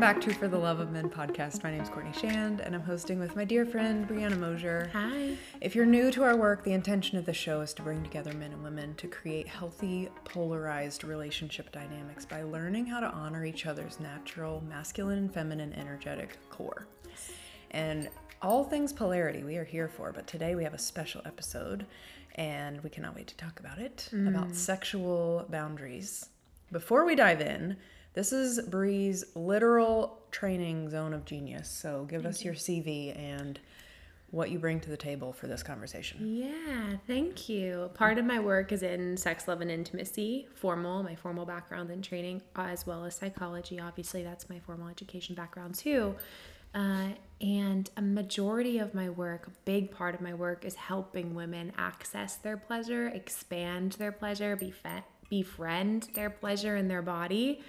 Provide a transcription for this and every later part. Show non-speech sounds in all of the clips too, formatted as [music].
back to For the Love of Men podcast. My name is Courtney Schand, and I'm hosting with my dear friend Brianna Mosier. Hi. If you're new to our work, the intention of the show is to bring together men and women to create healthy, polarized relationship dynamics by learning how to honor each other's natural, masculine and feminine energetic core. And all things polarity we are here for, but today we have a special episode, and we cannot wait to talk about it about mm. sexual boundaries. Before we dive in, this is Bree's literal training zone of genius. So give us your CV and what you bring to the table for this conversation. Yeah, thank you. Part of my work is in sex, love, and intimacy, formal, my formal background in training, as well as psychology. Obviously, that's my formal education background too. Uh, and a majority of my work, a big part of my work, is helping women access their pleasure, expand their pleasure, befriend their pleasure in their body.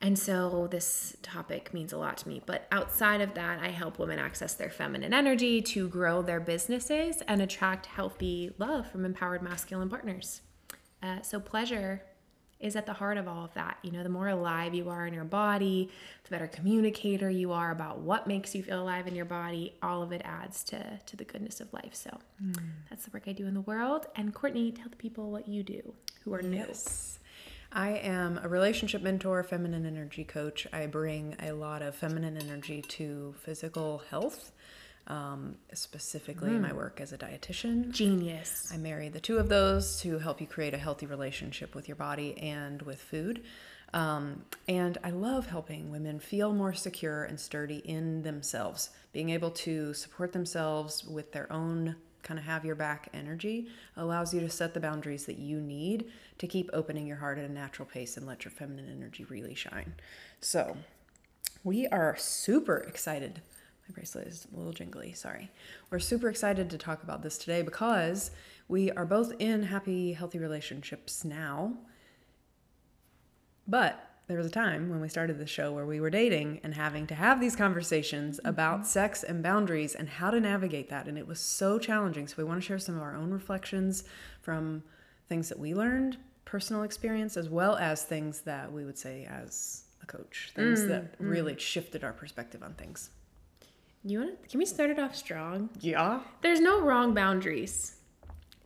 And so this topic means a lot to me. But outside of that, I help women access their feminine energy to grow their businesses and attract healthy love from empowered masculine partners. Uh, so pleasure is at the heart of all of that. You know, the more alive you are in your body, the better communicator you are about what makes you feel alive in your body. All of it adds to to the goodness of life. So that's the work I do in the world. And Courtney, tell the people what you do who are new. I am a relationship mentor, feminine energy coach. I bring a lot of feminine energy to physical health, um, specifically my work as a dietitian. Genius. I marry the two of those to help you create a healthy relationship with your body and with food. Um, and I love helping women feel more secure and sturdy in themselves, being able to support themselves with their own kind of have your back energy allows you to set the boundaries that you need to keep opening your heart at a natural pace and let your feminine energy really shine. So, we are super excited. My bracelet is a little jingly, sorry. We're super excited to talk about this today because we are both in happy, healthy relationships now. But there was a time when we started the show where we were dating and having to have these conversations mm-hmm. about sex and boundaries and how to navigate that. And it was so challenging. So, we want to share some of our own reflections from things that we learned, personal experience, as well as things that we would say as a coach, things that mm, mm. really shifted our perspective on things. You want to, can we start it off strong? Yeah. There's no wrong boundaries.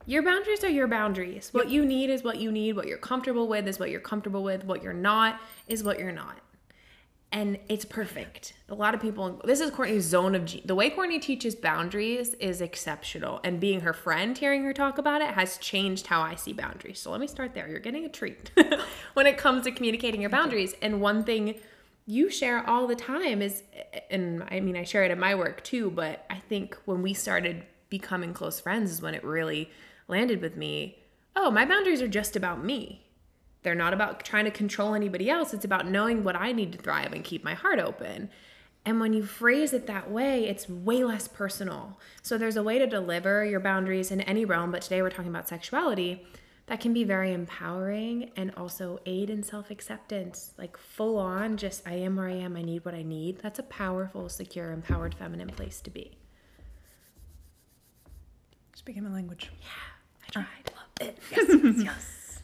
Your boundaries are your boundaries. What you need is what you need. What you're comfortable with is what you're comfortable with. What you're not is what you're not. And it's perfect. A lot of people, this is Courtney's zone of, the way Courtney teaches boundaries is exceptional. And being her friend, hearing her talk about it has changed how I see boundaries. So let me start there. You're getting a treat [laughs] when it comes to communicating your boundaries. And one thing you share all the time is, and I mean, I share it in my work too, but I think when we started becoming close friends is when it really landed with me. Oh, my boundaries are just about me. They're not about trying to control anybody else. It's about knowing what I need to thrive and keep my heart open. And when you phrase it that way, it's way less personal. So there's a way to deliver your boundaries in any realm, but today we're talking about sexuality that can be very empowering and also aid in self acceptance. Like full on, just I am where I am, I need what I need. That's a powerful, secure, empowered feminine place to be. Speaking my language. I tried. Love it. Yes, yes, [laughs] yes.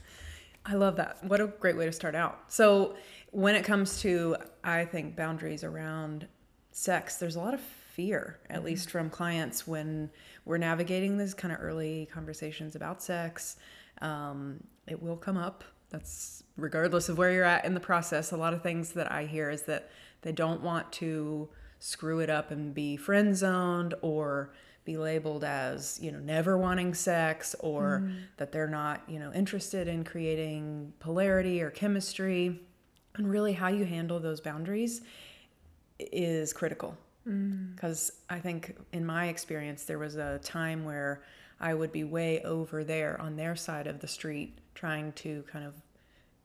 I love that. What a great way to start out. So, when it comes to, I think, boundaries around sex, there's a lot of fear, at least from clients, when we're navigating these kind of early conversations about sex. Um, it will come up. That's regardless of where you're at in the process. A lot of things that I hear is that they don't want to screw it up and be friend zoned or be labeled as you know never wanting sex or mm-hmm. that they're not you know interested in creating polarity or chemistry. And really how you handle those boundaries is critical. Mm. Because i think in my experience there was a time where i would be way over there on their side of the street trying to kind of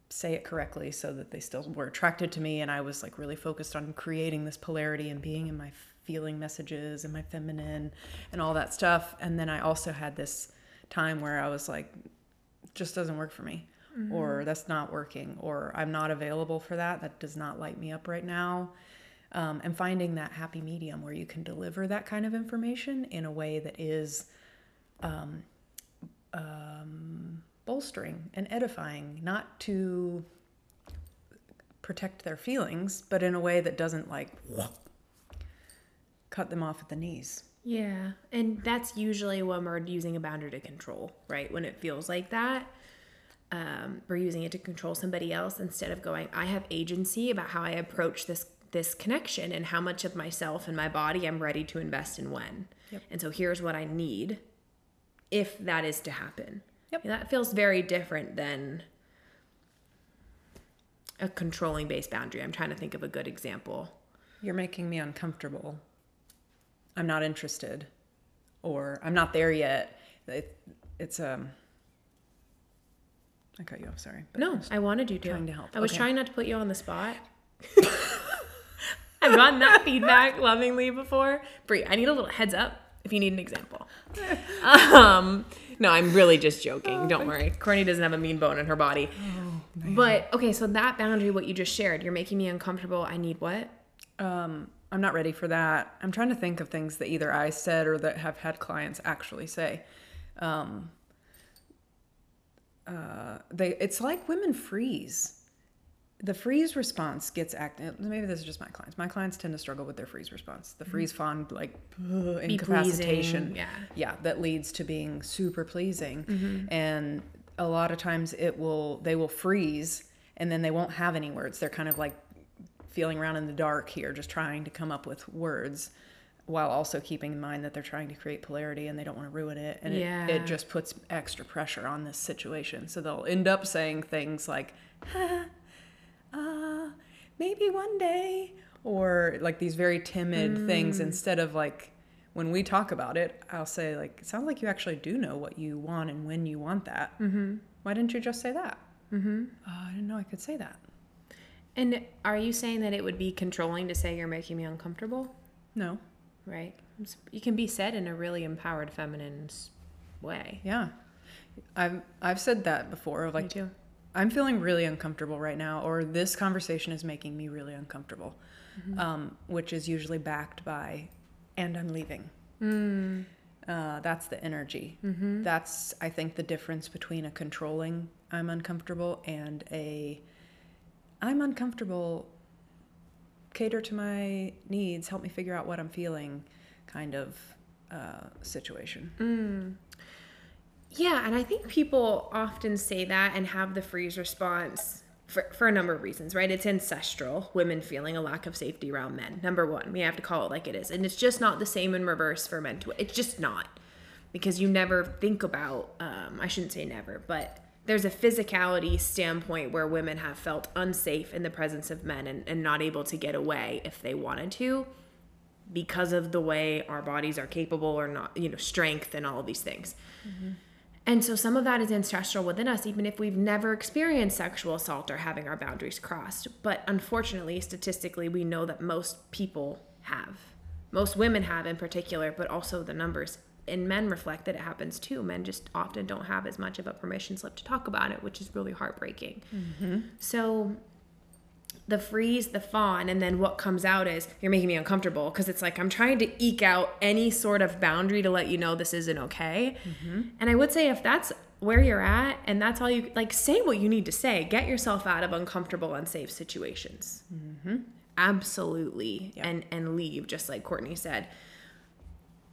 say it correctly so that they still were attracted to me. And i was like really focused on creating this polarity and being in my feeling messages and my feminine and all that stuff. And then i also had this time where i was like just doesn't work for me or that's not working or i'm not available for that. That does not light me up right now. Um, and finding that happy medium where you can deliver that kind of information in a way that is um, um, bolstering and edifying, not to protect their feelings, but in a way that doesn't like cut them off at the knees. Yeah. And that's usually when we're using a boundary to control, right? When it feels like that. Um, we're using it to control somebody else instead of going, I have agency about how I approach this this connection and how much of myself and my body I'm ready to invest in when. Yep. And so here's what I need if that is to happen. Yep. And that feels very different than a controlling based boundary. I'm trying to think of a good example. You're making me uncomfortable. I'm not interested, or I'm not there yet. It, it's um. I cut you off. Sorry. but No, I wanted you to. trying to help. I was Okay. trying not to put you on the spot. [laughs] I've gotten that feedback lovingly before. Bree, I need a little heads up if you need an example. Um, no, I'm really just joking. Don't worry. Courtney doesn't have a mean bone in her body. but okay, so that boundary, what you just shared, you're making me uncomfortable. I need what? Um, I'm not ready for that. I'm trying to think of things that either I said or that have had clients actually say. Um, uh, they, it's like women freeze. The freeze response gets act. Maybe this is just my clients. My clients tend to struggle with their freeze response. The freeze fawn, like [laughs] ugh, incapacitation. yeah. yeah, that leads to being super pleasing, Mm-hmm. and a lot of times it will. They will freeze, and then they won't have any words. They're kind of like feeling around in the dark here, just trying to come up with words while also keeping in mind that they're trying to create polarity and they don't want to ruin it. And Yeah. it, it just puts extra pressure on this situation. So they'll end up saying things like, [laughs] "Ha, uh, maybe one day, or like these very timid things instead of like, when we talk about it, I'll say like, it sounds like you actually do know what you want and when you want that. Mm-hmm. Why didn't you just say that? Mm-hmm. Uh, I didn't know I could say that. And are you saying that it would be controlling to say you're making me uncomfortable? No. Right. You can be said in a really empowered feminine way. Yeah. I've I've said that before. Me too. I'm feeling really uncomfortable right now, or this conversation is making me really uncomfortable, um, which is usually backed by, and I'm leaving. Uh, that's the energy. That's I think the difference between a controlling I'm uncomfortable and a I'm uncomfortable. Cater to my needs. Help me figure out what I'm feeling, kind of uh, situation. Yeah, and I think people often say that and have the freeze response for, for a number of reasons, right? It's ancestral, women feeling a lack of safety around men. Number one, we have to call it like it is. And it's just not the same in reverse for men. To, it's just not. Because you never think about, um, I shouldn't say never, but there's a physicality standpoint where women have felt unsafe in the presence of men and, and not able to get away if they wanted to because of the way our bodies are capable or not, you know, strength and all of these things. Mm-hmm. And so some of that is ancestral within us, even if we've never experienced sexual assault or having our boundaries crossed. But unfortunately, statistically, we know that most people have. Most women have in particular, but also the numbers and men reflect that it happens too. Men just often don't have as much of a permission slip to talk about it, which is really heartbreaking. Mm-hmm. So the freeze, the fawn, and then what comes out is you're making me uncomfortable because it's like I'm trying to eke out any sort of boundary to let you know this isn't okay. Mm-hmm. And I would say if that's where you're at and that's all you like, say what you need to say. Get yourself out of uncomfortable, unsafe situations. Mm-hmm. Absolutely, Yeah. and and leave just like Courtney said.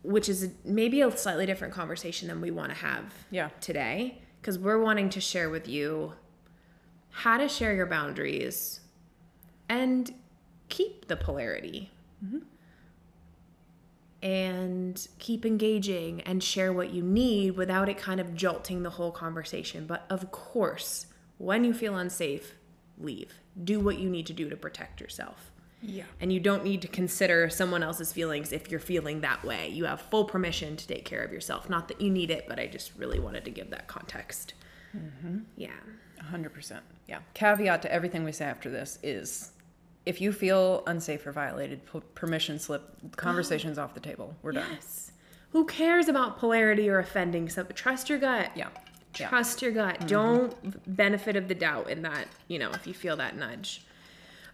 Which is maybe a slightly different conversation than we want to have Yeah. today because we're wanting to share with you how to share your boundaries and keep the polarity mm-hmm. and keep engaging and share what you need without it kind of jolting the whole conversation. But of course, when you feel unsafe, leave. Do what you need to do to protect yourself. Yeah. And you don't need to consider someone else's feelings if you're feeling that way. You have full permission to take care of yourself. Not that you need it, but I just really wanted to give that context. Mm-hmm. Yeah. Hundred percent. Yeah. Caveat to everything we say after this is, if you feel unsafe or violated, p- permission slip, [gasps] conversations off the table. We're done. Yes. Who cares about polarity or offending? So trust your gut. Yeah. Yeah. Trust your gut. Mm-hmm. Don't benefit of the doubt in that, you know, if you feel that nudge.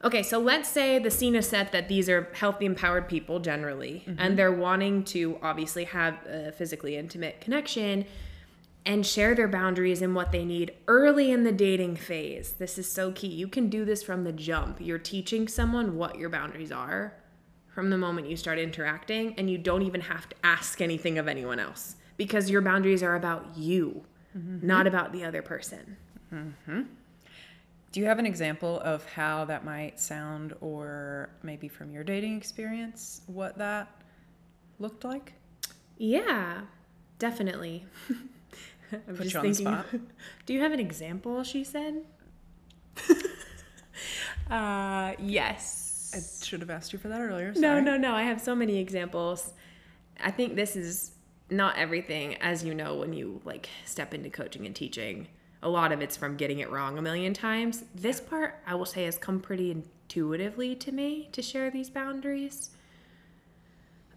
Okay, so let's say the scene is set that these are healthy, empowered people generally, and mm-hmm. they're wanting to obviously have a physically intimate connection. and share their boundaries and what they need early in the dating phase. This is so key. You can do this from the jump. You're teaching someone what your boundaries are from the moment you start interacting, and you don't even have to ask anything of anyone else because your boundaries are about you, mm-hmm. not about the other person. Mm-hmm. Do you have an example of how that might sound, or maybe from your dating experience, what that looked like? Yeah, definitely. [laughs] I'm Put you on the spot. [laughs] Do you have an example? She said. [laughs] uh, yes. I should have asked you for that earlier. No, no, no. I have so many examples. I think this is not everything, as you know, when you like step into coaching and teaching. A lot of it's from getting it wrong a million times. This part, I will say, has come pretty intuitively to me to share these boundaries.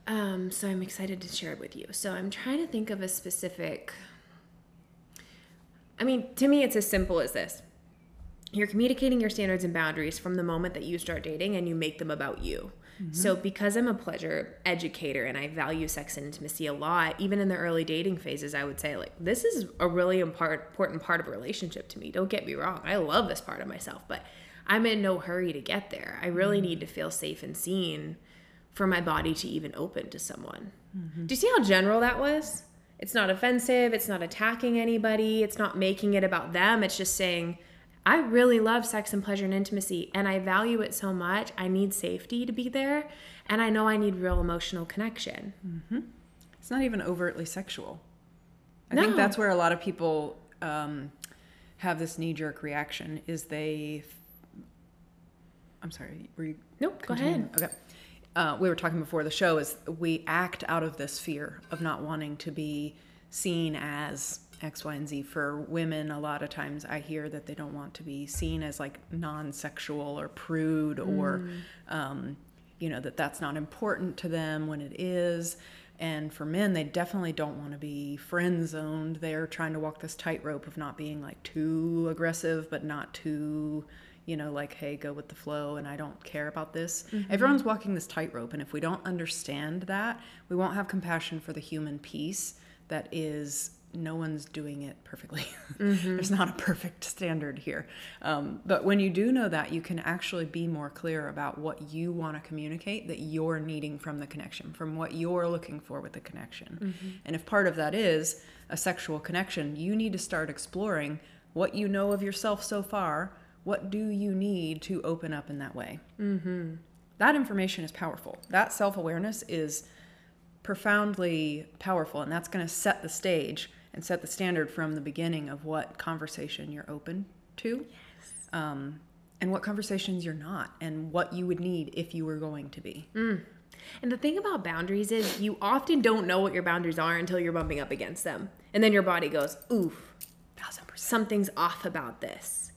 Um, so I'm excited to share it with you. So I'm trying to think of a specific. I mean, to me, it's as simple as this you're communicating your standards and boundaries from the moment that you start dating and you make them about you. So, because I'm a pleasure educator and I value sex and intimacy a lot, even in the early dating phases, I would say, like, this is a really important part of a relationship to me. Don't get me wrong. I love this part of myself, but I'm in no hurry to get there. I really mm-hmm. need to feel safe and seen for my body to even open to someone. Mm-hmm. Do you see how general that was? It's not offensive, it's not attacking anybody, it's not making it about them. It's just saying, I really love sex and pleasure and intimacy, and I value it so much. I need safety to be there, and I know I need real emotional connection. It's not even overtly sexual. I No. think that's where a lot of people um, have this knee jerk reaction is they. I'm sorry, were you? Nope, go ahead. Okay. Uh, we were talking before the show is we act out of this fear of not wanting to be seen as X, Y, and Z. For women, a lot of times I hear that they don't want to be seen as like non sexual or prude or, um, you know, that that's not important to them when it is. And for men, they definitely don't want to be friend zoned. They're trying to walk this tightrope of not being like too aggressive, but not too, you know, like, hey, go with the flow and I don't care about this. Everyone's walking this tightrope. And if we don't understand that, we won't have compassion for the human piece that is no one's doing it perfectly. [laughs] There's not a perfect standard here. Um, but when you do know that, you can actually be more clear about what you want to communicate that you're needing from the connection, from what you're looking for with the connection. And if part of that is a sexual connection, you need to start exploring what you know of yourself so far. What do you need to open up in that way? Mm-hmm. That information is powerful. That self awareness is profoundly powerful and that's going to set the stage and set the standard from the beginning of what conversation you're open to um, and what conversations you're not and what you would need if you were going to be And the thing about boundaries is you often don't know what your boundaries are until you're bumping up against them. And then your body goes, oof, something's off about this.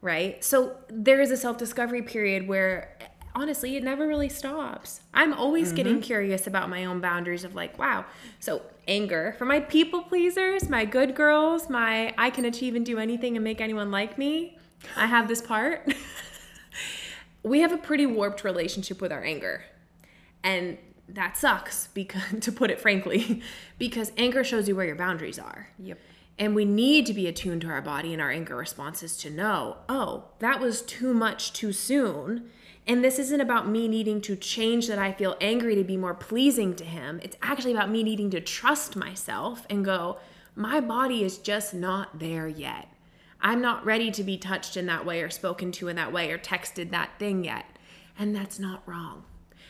Right? So there is a self discovery period where honestly it never really stops. I'm always getting mm-hmm. curious about my own boundaries of like, wow. So anger for my people pleasers, my good girls, my I can achieve and do anything and make anyone like me. I have this part. [laughs] we have a pretty warped relationship with our anger. And that sucks [laughs] because to put it frankly, [laughs] because anger shows you where your boundaries are. Yep. And we need to be attuned to our body and our anger responses to know, oh, that was too much too soon. And this isn't about me needing to change that I feel angry to be more pleasing to him. It's actually about me needing to trust myself and go, my body is just not there yet. I'm not ready to be touched in that way or spoken to in that way or texted that thing yet. And that's not wrong.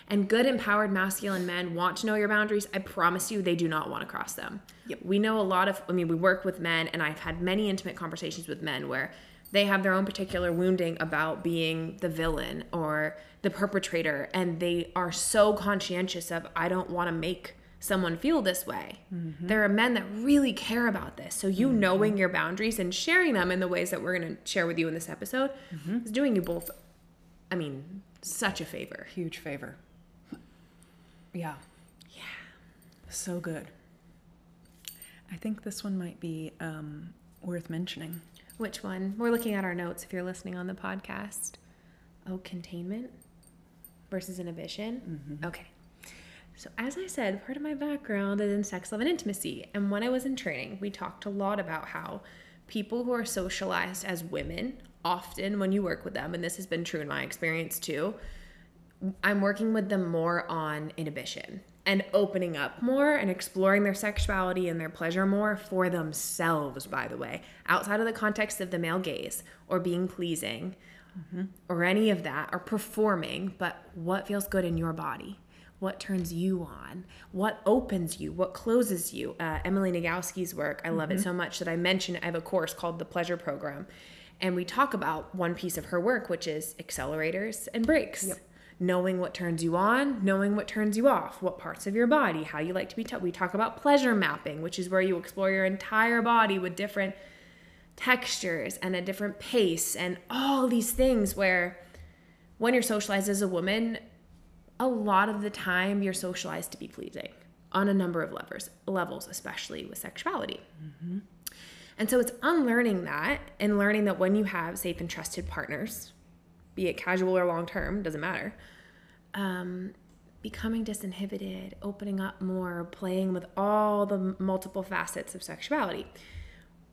And good empowered masculine men want to know your boundaries. I promise you, they do not want to cross them. Yep. We know a lot of, I mean, we work with men, and I've had many intimate conversations with men where they have their own particular wounding about being the villain or the perpetrator, and they are so conscientious of, I don't want to make someone feel this way. Mm-hmm. There are men that really care about this. So, you mm-hmm. knowing your boundaries and sharing them in the ways that we're going to share with you in this episode mm-hmm. is doing you both, I mean, such a favor. huge favor yeah Yeah. so good i think this one might be um, worth mentioning Which one? We're looking at our notes if you're listening on the podcast. Oh, containment versus inhibition. Mm-hmm. Okay. So, as I said, part of my background is in sex, love, and intimacy. And when I was in training, we talked a lot about how people who are socialized as women, often when you work with them, and this has been true in my experience too, I'm working with them more on inhibition and opening up more and exploring their sexuality and their pleasure more for themselves, by the way, outside of the context of the male gaze or being pleasing mm-hmm. or any of that or performing, but what feels good in your body. What turns you on? What opens you? What closes you? Uh, Emily Nagoski's work, I love mm-hmm. it so much that I mentioned I have a course called the Pleasure Program. And we talk about one piece of her work, which is accelerators and brakes. Yep knowing what turns you on, knowing what turns you off, what parts of your body, how you like to be taught. We talk about pleasure mapping, which is where you explore your entire body with different textures and a different pace and all these things where when you're socialized as a woman, a lot of the time you're socialized to be pleasing on a number of levels, levels especially with sexuality. Mm-hmm. And so it's unlearning that and learning that when you have safe and trusted partners, be it casual or long term, doesn't matter, um, becoming disinhibited, opening up more, playing with all the multiple facets of sexuality.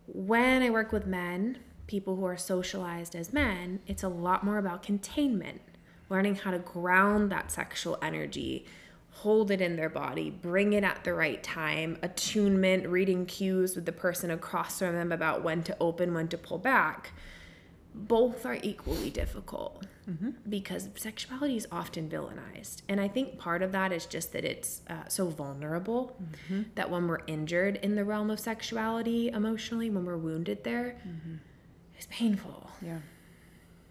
When I work with men, people who are socialized as men, it's a lot more about containment, learning how to ground that sexual energy, hold it in their body, bring it at the right time, attunement, reading cues with the person across from them about when to open, when to pull back both are equally difficult mm-hmm. because sexuality is often villainized. And I think part of that is just that it's uh, so vulnerable mm-hmm. that when we're injured in the realm of sexuality emotionally, when we're wounded there, mm-hmm. it's painful. Yeah.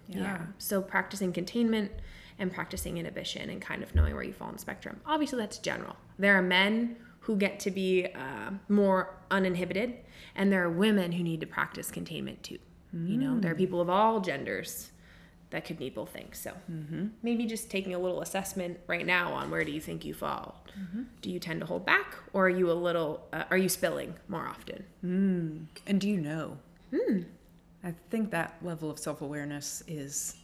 yeah. Yeah. So practicing containment and practicing inhibition and kind of knowing where you fall on the spectrum. Obviously, that's general. There are men who get to be uh, more uninhibited, and there are women who need to practice containment too. Mm. You know, there are people of all genders that could need both things. So mm-hmm. maybe just taking a little assessment right now on where do you think you fall? Mm-hmm. Do you tend to hold back, or are you a little? Uh, are you spilling more often? Mm. And do you know? Mm. I think that level of self awareness is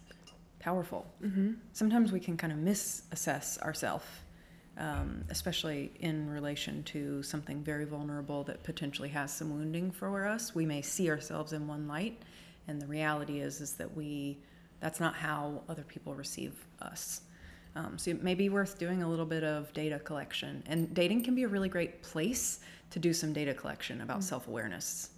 powerful. Mm-hmm. Sometimes we can kind of misassess ourselves. Um, especially in relation to something very vulnerable that potentially has some wounding for us. We may see ourselves in one light, and the reality is is that we that's not how other people receive us. Um, so it may be worth doing a little bit of data collection. And dating can be a really great place to do some data collection about mm-hmm. self-awareness.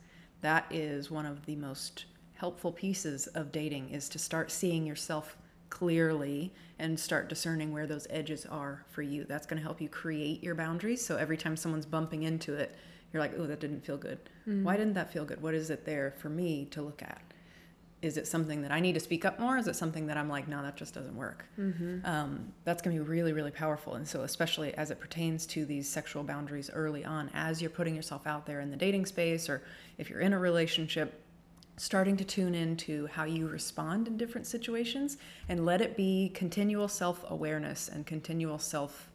That is one of the most helpful pieces of dating is to start seeing yourself clearly and start discerning where those edges are for you. That's going to help you create your boundaries. So every time someone's bumping into it you're like oh that didn't feel good. Mm-hmm. why didn't that feel good? What is it there for me to look at is it something that I need to speak up more? Is it something that I'm like, no, that just doesn't work? Mm-hmm. Um, that's going to be really, really powerful. And so, especially as it pertains to these sexual boundaries early on, as you're putting yourself out there in the dating space, or if you're in a relationship, starting to tune into how you respond in different situations and let it be continual self awareness and continual self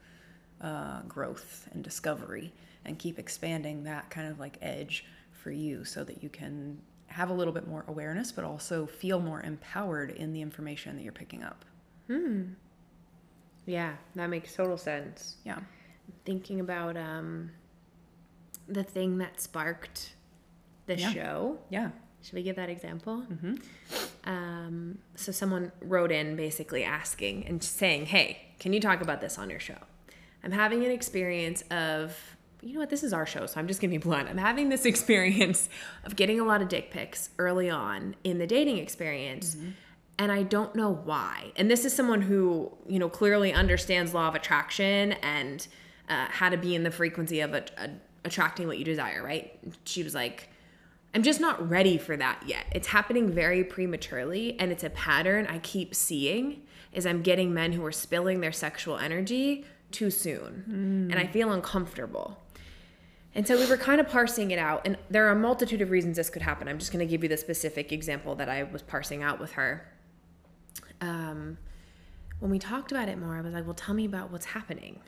uh, growth and discovery, and keep expanding that kind of like edge for you so that you can have a little bit more awareness, but also feel more empowered in the information that you're picking up. Hmm. Yeah, that makes total sense. Yeah. Thinking about um, the thing that sparked the yeah. show. Yeah. Should we give that example? Mm-hmm. Um, so someone wrote in basically asking and saying, "Hey, can you talk about this on your show? I'm having an experience of you know what, this is our show, so I'm just gonna be blunt. I'm having this [laughs] experience of getting a lot of dick pics early on in the dating experience. Mm-hmm. And I don't know why. And this is someone who, you know, clearly understands law of attraction and uh, how to be in the frequency of a, a, attracting what you desire, right? She was like, I'm just not ready for that yet. It's happening very prematurely, and it's a pattern I keep seeing. Is I'm getting men who are spilling their sexual energy too soon, mm. and I feel uncomfortable. And so we were kind of parsing it out, and there are a multitude of reasons this could happen. I'm just going to give you the specific example that I was parsing out with her. Um, when we talked about it more, I was like, well, tell me about what's happening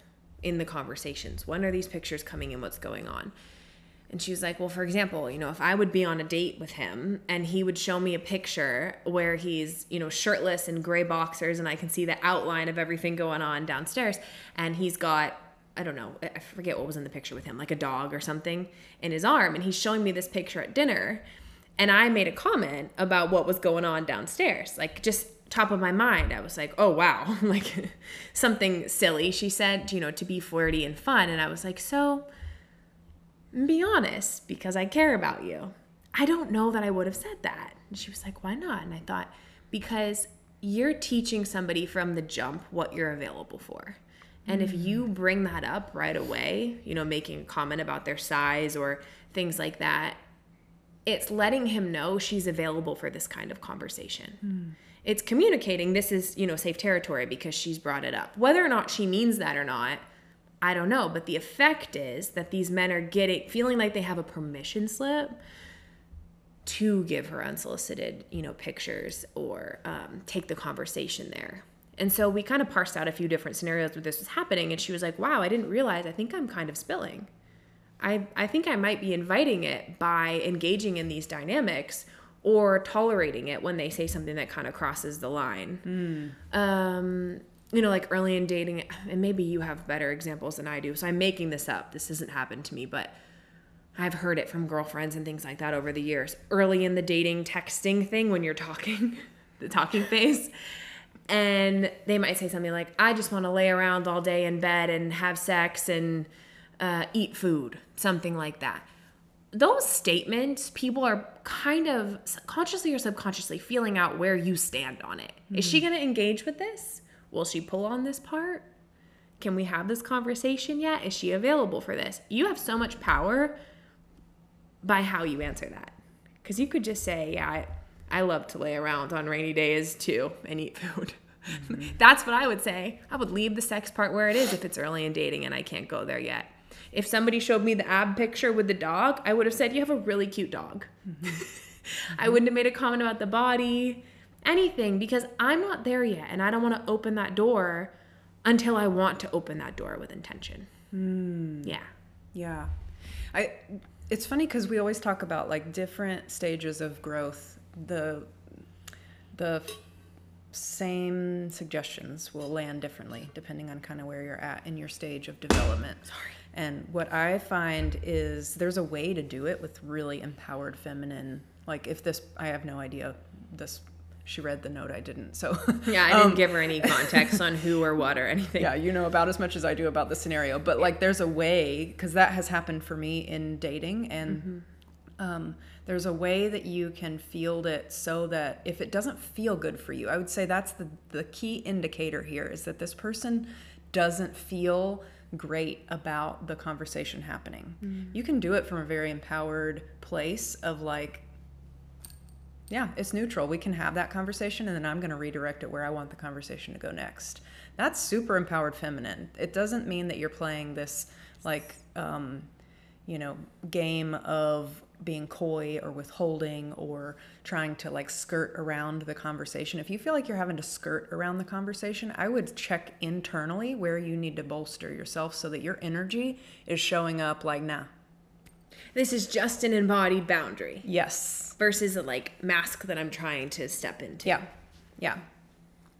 in the conversations. When are these pictures coming in? What's going on? And she was like, well, for example, you know, if I would be on a date with him and he would show me a picture where he's, you know, shirtless and gray boxers and I can see the outline of everything going on downstairs and he's got I don't know, I forget what was in the picture with him, like a dog or something in his arm. And he's showing me this picture at dinner. And I made a comment about what was going on downstairs, like just top of my mind. I was like, oh, wow, [laughs] like something silly. She said, you know, to be flirty and fun. And I was like, so be honest, because I care about you. I don't know that I would have said that. And she was like, why not? And I thought, because you're teaching somebody from the jump what you're available for. And if you bring that up right away, you know, making a comment about their size or things like that, it's letting him know she's available for this kind of conversation. Mm. It's communicating this is, you know, safe territory because she's brought it up. Whether or not she means that or not, I don't know. But the effect is that these men are getting, feeling like they have a permission slip to give her unsolicited, you know, pictures or um, take the conversation there. And so we kind of parsed out a few different scenarios where this was happening. And she was like, wow, I didn't realize. I think I'm kind of spilling. I, I think I might be inviting it by engaging in these dynamics or tolerating it when they say something that kind of crosses the line. Mm. Um, you know, like early in dating, and maybe you have better examples than I do. So I'm making this up. This hasn't happened to me, but I've heard it from girlfriends and things like that over the years. Early in the dating texting thing when you're talking, [laughs] the talking phase and they might say something like, I just want to lay around all day in bed and have sex and uh, eat food, something like that. Those statements, people are kind of consciously or subconsciously feeling out where you stand on it. Mm-hmm. Is she mm-hmm. going to engage with this? Will she pull on this part? Can we have this conversation yet? Is she available for this? You have so much power by how you answer that. Because you could just say, Yeah, I, love to lay around on rainy days too and eat food. Mm-hmm. [laughs] That's what I would say. I would leave the sex part where it is if it's early in dating and I can't go there yet. If somebody showed me the ab picture with the dog, I would have said, You have a really cute dog. Mm-hmm. [laughs] I wouldn't have made a comment about the body, anything, because I'm not there yet and I don't want to open that door until I want to open that door with intention. Mm. Yeah. Yeah. I it's funny because we always talk about like different stages of growth the the same suggestions will land differently depending on kind of where you're at in your stage of development. Sorry. And what I find is there's a way to do it with really empowered feminine. Like if this, I have no idea. This she read the note, I didn't. So yeah, I [laughs] didn't um, give her any context on who or what or anything. Yeah, you know about as much as I do about the scenario. But like, there's a way because that has happened for me in dating and. Mm-hmm um, there's a way that you can field it so that if it doesn't feel good for you, I would say that's the, the key indicator here is that this person doesn't feel great about the conversation happening. Mm. You can do it from a very empowered place of like, yeah, it's neutral. We can have that conversation and then I'm going to redirect it where I want the conversation to go next. That's super empowered feminine. It doesn't mean that you're playing this like, um, you know, game of being coy or withholding or trying to like skirt around the conversation. If you feel like you're having to skirt around the conversation, I would check internally where you need to bolster yourself so that your energy is showing up like, nah. This is just an embodied boundary. Yes. Versus a like mask that I'm trying to step into. Yeah. Yeah.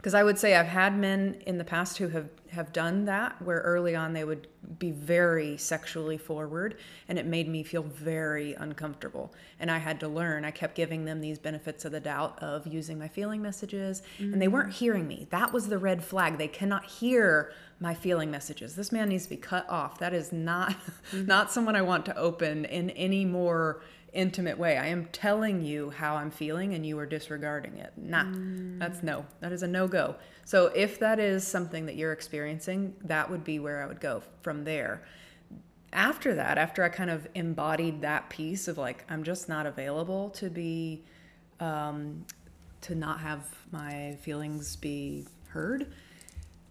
Because I would say I've had men in the past who have have done that where early on they would be very sexually forward and it made me feel very uncomfortable and i had to learn i kept giving them these benefits of the doubt of using my feeling messages mm-hmm. and they weren't hearing me that was the red flag they cannot hear my feeling messages this man needs to be cut off that is not mm-hmm. [laughs] not someone i want to open in any more intimate way. I am telling you how I'm feeling and you are disregarding it. Nah, mm. that's no. That is a no go. So if that is something that you're experiencing, that would be where I would go from there. After that, after I kind of embodied that piece of like, I'm just not available to be, um, to not have my feelings be heard.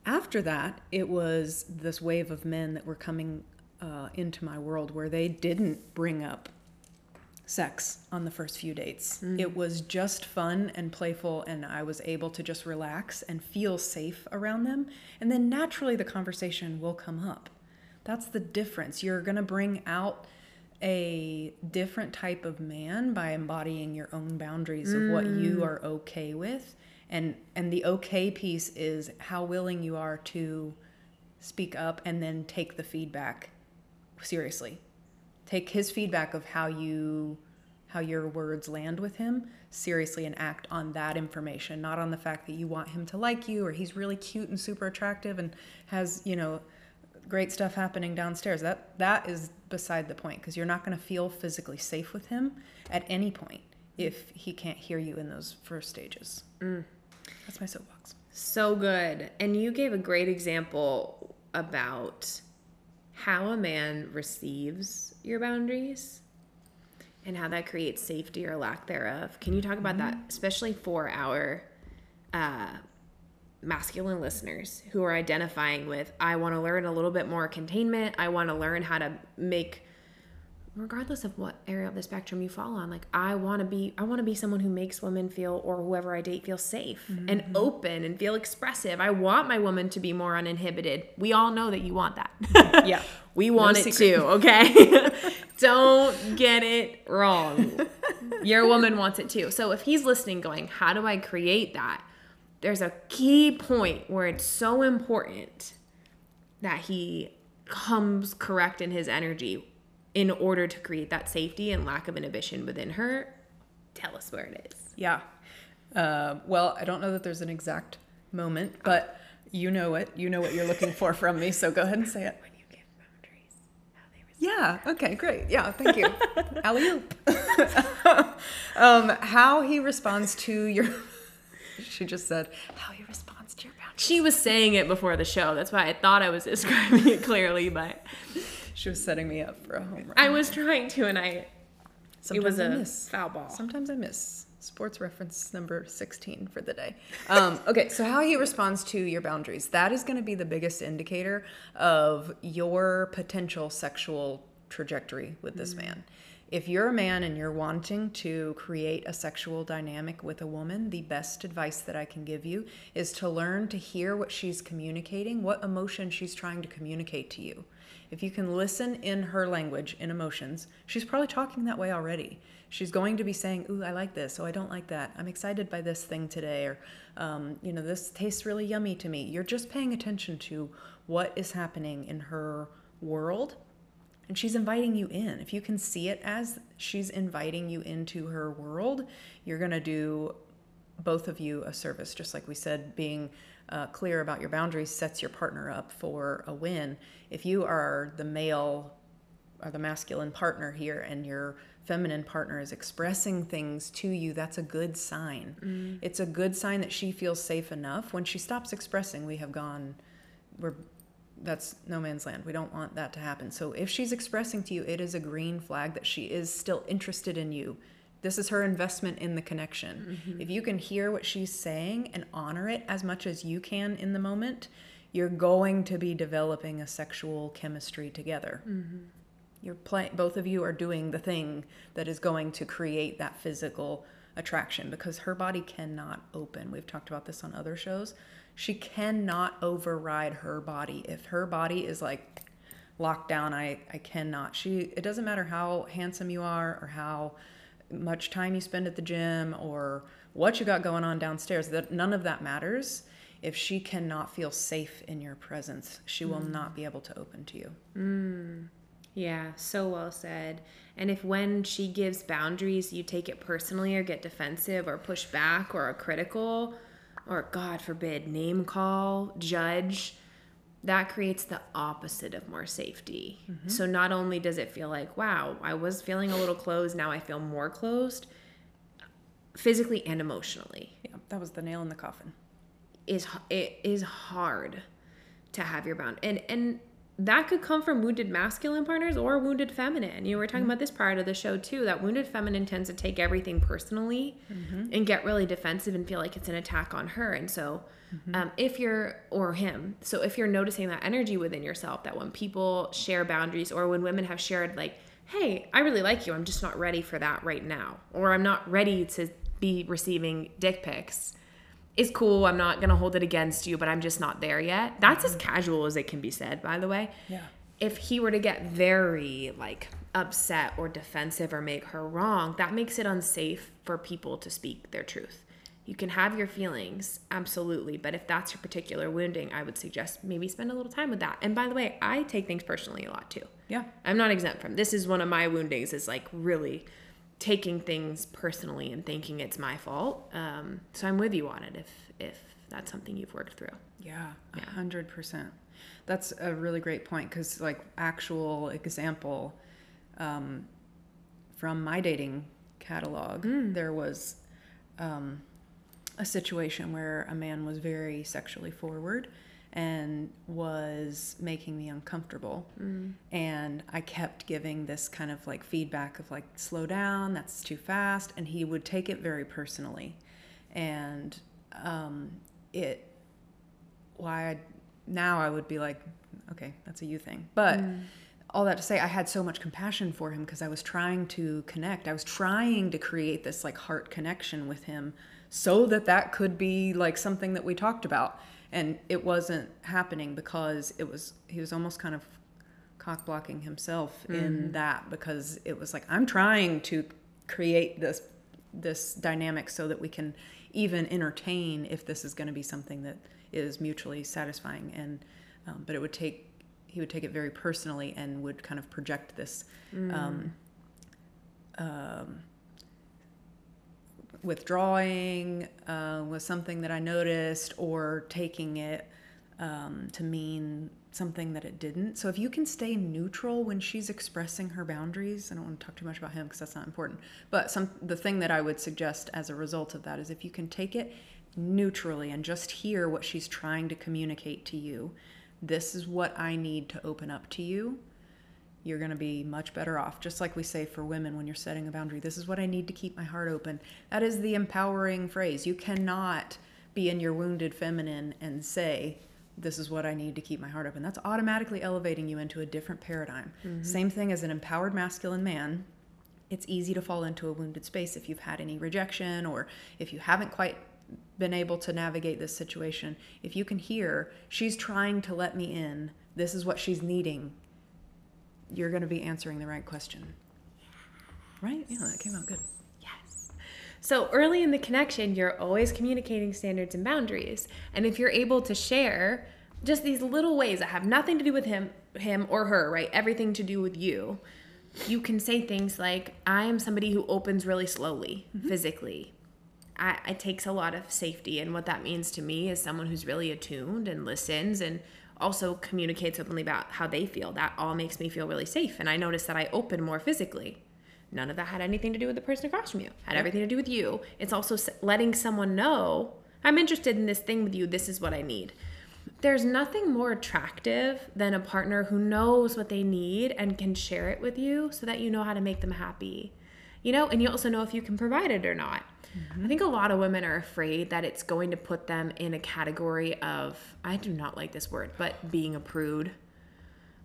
After that, it was this wave of men that were coming uh, into my world where they didn't bring up sex on the first few dates. Mm. It was just fun and playful, and I was able to just relax and feel safe around them. And then naturally, the conversation will come up. That's the difference. You're going to bring out a different type of man by embodying your own boundaries mm. of what you mm. are okay with. And, and the okay piece is how willing you are to speak up and then take the feedback seriously. Take his feedback of how you how your words land with him seriously and act on that information, not on the fact that you want him to like you or he's really cute and super attractive and has, you know, great stuff happening downstairs. That that is beside the point because you're not going to feel physically safe with him at any point if he can't hear you in those first stages. Mm. That's my soapbox. So good. And you gave a great example about how a man receives your boundaries and how that creates safety or lack thereof. Can you talk about that, especially for our uh, masculine listeners who are identifying with, I want to learn a little bit more containment. I want to learn how to make regardless of what area of the spectrum you fall on like i want to be i want to be someone who makes women feel or whoever i date feel safe and mm-hmm. open and feel expressive. I want my woman to be more uninhibited. We all know that you want that. [laughs] Yeah. [laughs] we want it secret. too okay? [laughs] Don't get it wrong. Your woman wants it too. So if he's listening going how do i create that? there's a key point where it's so important that he comes correct in his energy in order to create that safety and lack of inhibition within her. Tell us where it is. Yeah. Uh, well, I don't know that there's an exact moment, but you know it. You know what you're looking for from me, so go ahead and say it. When you give boundaries, how they Yeah. Okay. Great. Yeah. Thank you. [laughs] Alley oop. [laughs] um, how he responds to your. [laughs] she just said how he responds to your boundaries. She was saying it before the show. That's why I thought I was describing it clearly, but She was setting me up for a home run. I was trying to, and I Sometimes it was I a miss. foul ball. Sometimes I miss. Sports reference number 16 for the day. Um, [laughs] okay, so how he responds to your boundaries. That is going to be the biggest indicator of your potential sexual trajectory with this man. If you're a man and you're wanting to create a sexual dynamic with a woman, the best advice that I can give you is to learn to hear what she's communicating, what emotion she's trying to communicate to you. If you can listen in her language, in emotions, she's probably talking that way already. She's going to be saying, Ooh, I like this. Oh, I don't like that. I'm excited by this thing today. Or, um, you know, this tastes really yummy to me. You're just paying attention to what is happening in her world. And she's inviting you in. If you can see it as she's inviting you into her world, you're going to do both of you a service. Just like we said, being uh, clear about your boundaries sets your partner up for a win. If you are the male or the masculine partner here and your feminine partner is expressing things to you, that's a good sign. It's a good sign that she feels safe enough. When she stops expressing, we have gone, we're that's no man's land. We don't want that to happen. So if she's expressing to you, it is a green flag that she is still interested in you. This is her investment in the connection. Mm-hmm. If you can hear what she's saying and honor it as much as you can in the moment, you're going to be developing a sexual chemistry together. Mm-hmm. You're playing. Both of you are doing the thing that is going to create that physical attraction because her body cannot open. We've talked about this on other shows. She cannot override her body. If her body is like locked down, I I cannot. She. It doesn't matter how handsome you are or how much time you spend at the gym or what you got going on downstairs. That none of that matters. If she cannot feel safe in your presence, she will not be able to open to you. Hmm. Yeah, so well said. And if when she gives boundaries, you take it personally or get defensive or push back or are critical or, God forbid, name call, judge, that creates the opposite of more safety. Mm-hmm. So not only does it feel like, wow, I was feeling a little closed, now I feel more closed, physically and emotionally Yeah, that was the nail in the coffin. is it is hard to have your bound and and that could come from wounded masculine partners or wounded feminine. You were talking mm-hmm. about this prior to the show too. That wounded feminine tends to take everything personally mm-hmm. and get really defensive and feel like it's an attack on her. And so, um, if you're or him, so if you're noticing that energy within yourself, that when people share boundaries or when women have shared like, "Hey, I really like you. I'm just not ready for that right now," or "I'm not ready to be receiving dick pics." is cool. I'm not gonna hold it against you, but I'm just not there yet. That's as casual as it can be said, by the way. Yeah. If he were to get very like upset or defensive or make her wrong, that makes it unsafe for people to speak their truth. You can have your feelings, absolutely. But if that's your particular wounding, I would suggest maybe spend a little time with that. And by the way, I take things personally a lot too. Yeah. I'm not exempt from this is one of my woundings is like really taking things personally and thinking it's my fault. Um, so I'm with you on it if if that's something you've worked through. Yeah, a hundred percent. That's a really great point because, like, actual example um, from my dating catalog, there was um, a situation where a man was very sexually forward and was making me uncomfortable, and I kept giving this kind of like feedback of like, slow down, that's too fast, and he would take it very personally, and um, it why I, now I would be like, okay, that's a you thing. But all that to say, I had so much compassion for him because I was trying to connect. I was trying to create this like heart connection with him so that that could be like something that we talked about. And it wasn't happening because it was, he was almost kind of cock blocking himself in that because it was like, I'm trying to create this this dynamic so that we can even entertain if this is going to be something that is mutually satisfying. And um, but it would take he would take it very personally and would kind of project this um, um, withdrawing uh, was something that I noticed or taking it um, to mean something that it didn't. So if you can stay neutral when she's expressing her boundaries, I don't want to talk too much about him because that's not important. But some the thing that I would suggest as a result of that is if you can take it neutrally and just hear what she's trying to communicate to you. This is what I need to open up to you. You're going to be much better off. Just like we say for women when you're setting a boundary, this is what I need to keep my heart open. That is the empowering phrase. You cannot be in your wounded feminine and say, this is what I need to keep my heart open. That's automatically elevating you into a different paradigm. Mm-hmm. Same thing as an empowered masculine man. It's easy to fall into a wounded space if you've had any rejection or if you haven't quite been able to navigate this situation. If you can hear, she's trying to let me in, this is what she's needing, you're going to be answering the right question. Right? Yeah, that came out good. Yes. So early in the connection, you're always communicating standards and boundaries. And if you're able to share just these little ways that have nothing to do with him, him or her, right? Everything to do with you. You can say things like, I am somebody who opens really slowly mm-hmm. physically. I, it takes a lot of safety. And what that means to me is someone who's really attuned and listens and also communicates openly about how they feel. That all makes me feel really safe. And I notice that I open more physically. None of that had anything to do with the person across from you. Had everything to do with you. It's also letting someone know, I'm interested in this thing with you. This is what I need. There's nothing more attractive than a partner who knows what they need and can share it with you so that you know how to make them happy. You know, and you also know if you can provide it or not. Mm-hmm. I think a lot of women are afraid that it's going to put them in a category of, I do not like this word, but being a prude,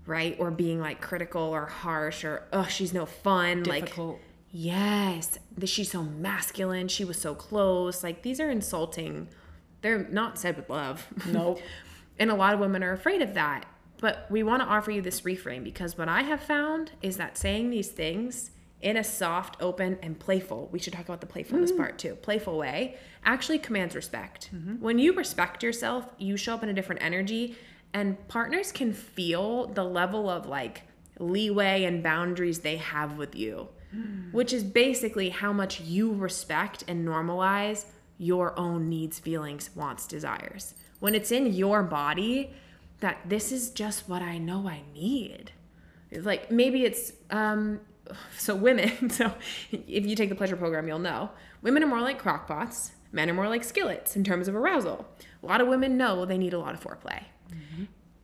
right? Or being like critical or harsh or, oh, she's no fun. Like, Yes, that she's so masculine. She was so close. Like these are insulting. They're not said with love. Nope. [laughs] and a lot of women are afraid of that. But we want to offer you this reframe because what I have found is that saying these things in a soft, open, and playful, we should talk about the playfulness mm. part too, playful way, actually commands respect. Mm-hmm. When you respect yourself, you show up in a different energy, and partners can feel the level of like leeway and boundaries they have with you, mm. which is basically how much you respect and normalize your own needs, feelings, wants, desires. When it's in your body, that this is just what I know I need. It's like maybe it's um so women, [laughs] so if you take the pleasure program, you'll know. Women are more like crockpots, men are more like skillets in terms of arousal. A lot of women know they need a lot of foreplay.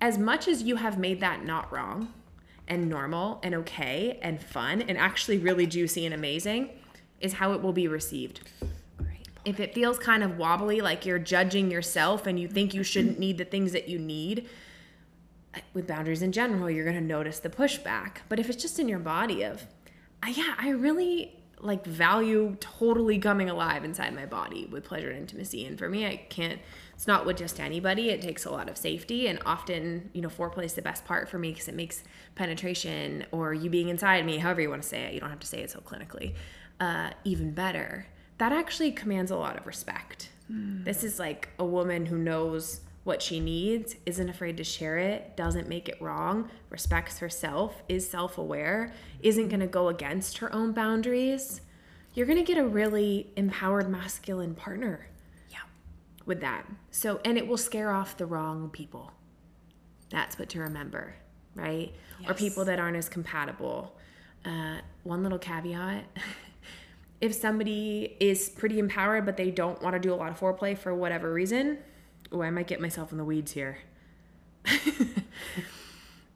As much as you have made that not wrong and normal and okay and fun and actually really juicy and amazing, is how it will be received if it feels kind of wobbly, like you're judging yourself and you think you shouldn't need the things that you need, with boundaries in general, you're going to notice the pushback. But if it's just in your body of, "Ah, yeah, I really like value totally coming alive inside my body with pleasure and intimacy. And for me, I can't, it's not with just anybody. It takes a lot of safety. And often, you know, foreplay is the best part for me because it makes penetration or you being inside me, however you want to say it, you don't have to say it so clinically, uh, even better that actually commands a lot of respect. This is like a woman who knows what she needs, isn't afraid to share it, doesn't make it wrong, respects herself, is self aware, isn't going to go against her own boundaries. You're going to get a really empowered masculine partner Yeah. with that. So, and it will scare off the wrong people. That's what to remember, right? Or people that aren't as compatible. Uh, one little caveat [laughs] if somebody is pretty empowered, but they don't want to do a lot of foreplay for whatever reason, oh, I might get myself in the weeds here. [laughs]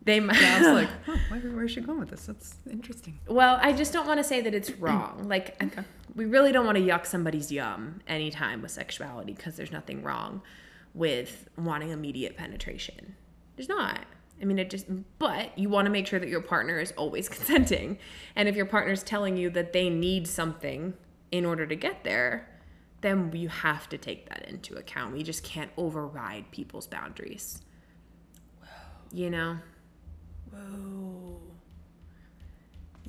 they might. I was like, [laughs] huh, where, where's she going with this? That's interesting. Well, I just don't want to say that it's [clears throat] wrong. Like, we really don't want to yuck somebody's yum anytime with sexuality because there's nothing wrong with wanting immediate penetration. There's not. I mean, it just, but you want to make sure that your partner is always [laughs] consenting. And if your partner's telling you that they need something in order to get there, then you have to take that into account. We just can't override people's boundaries. You know? Whoa.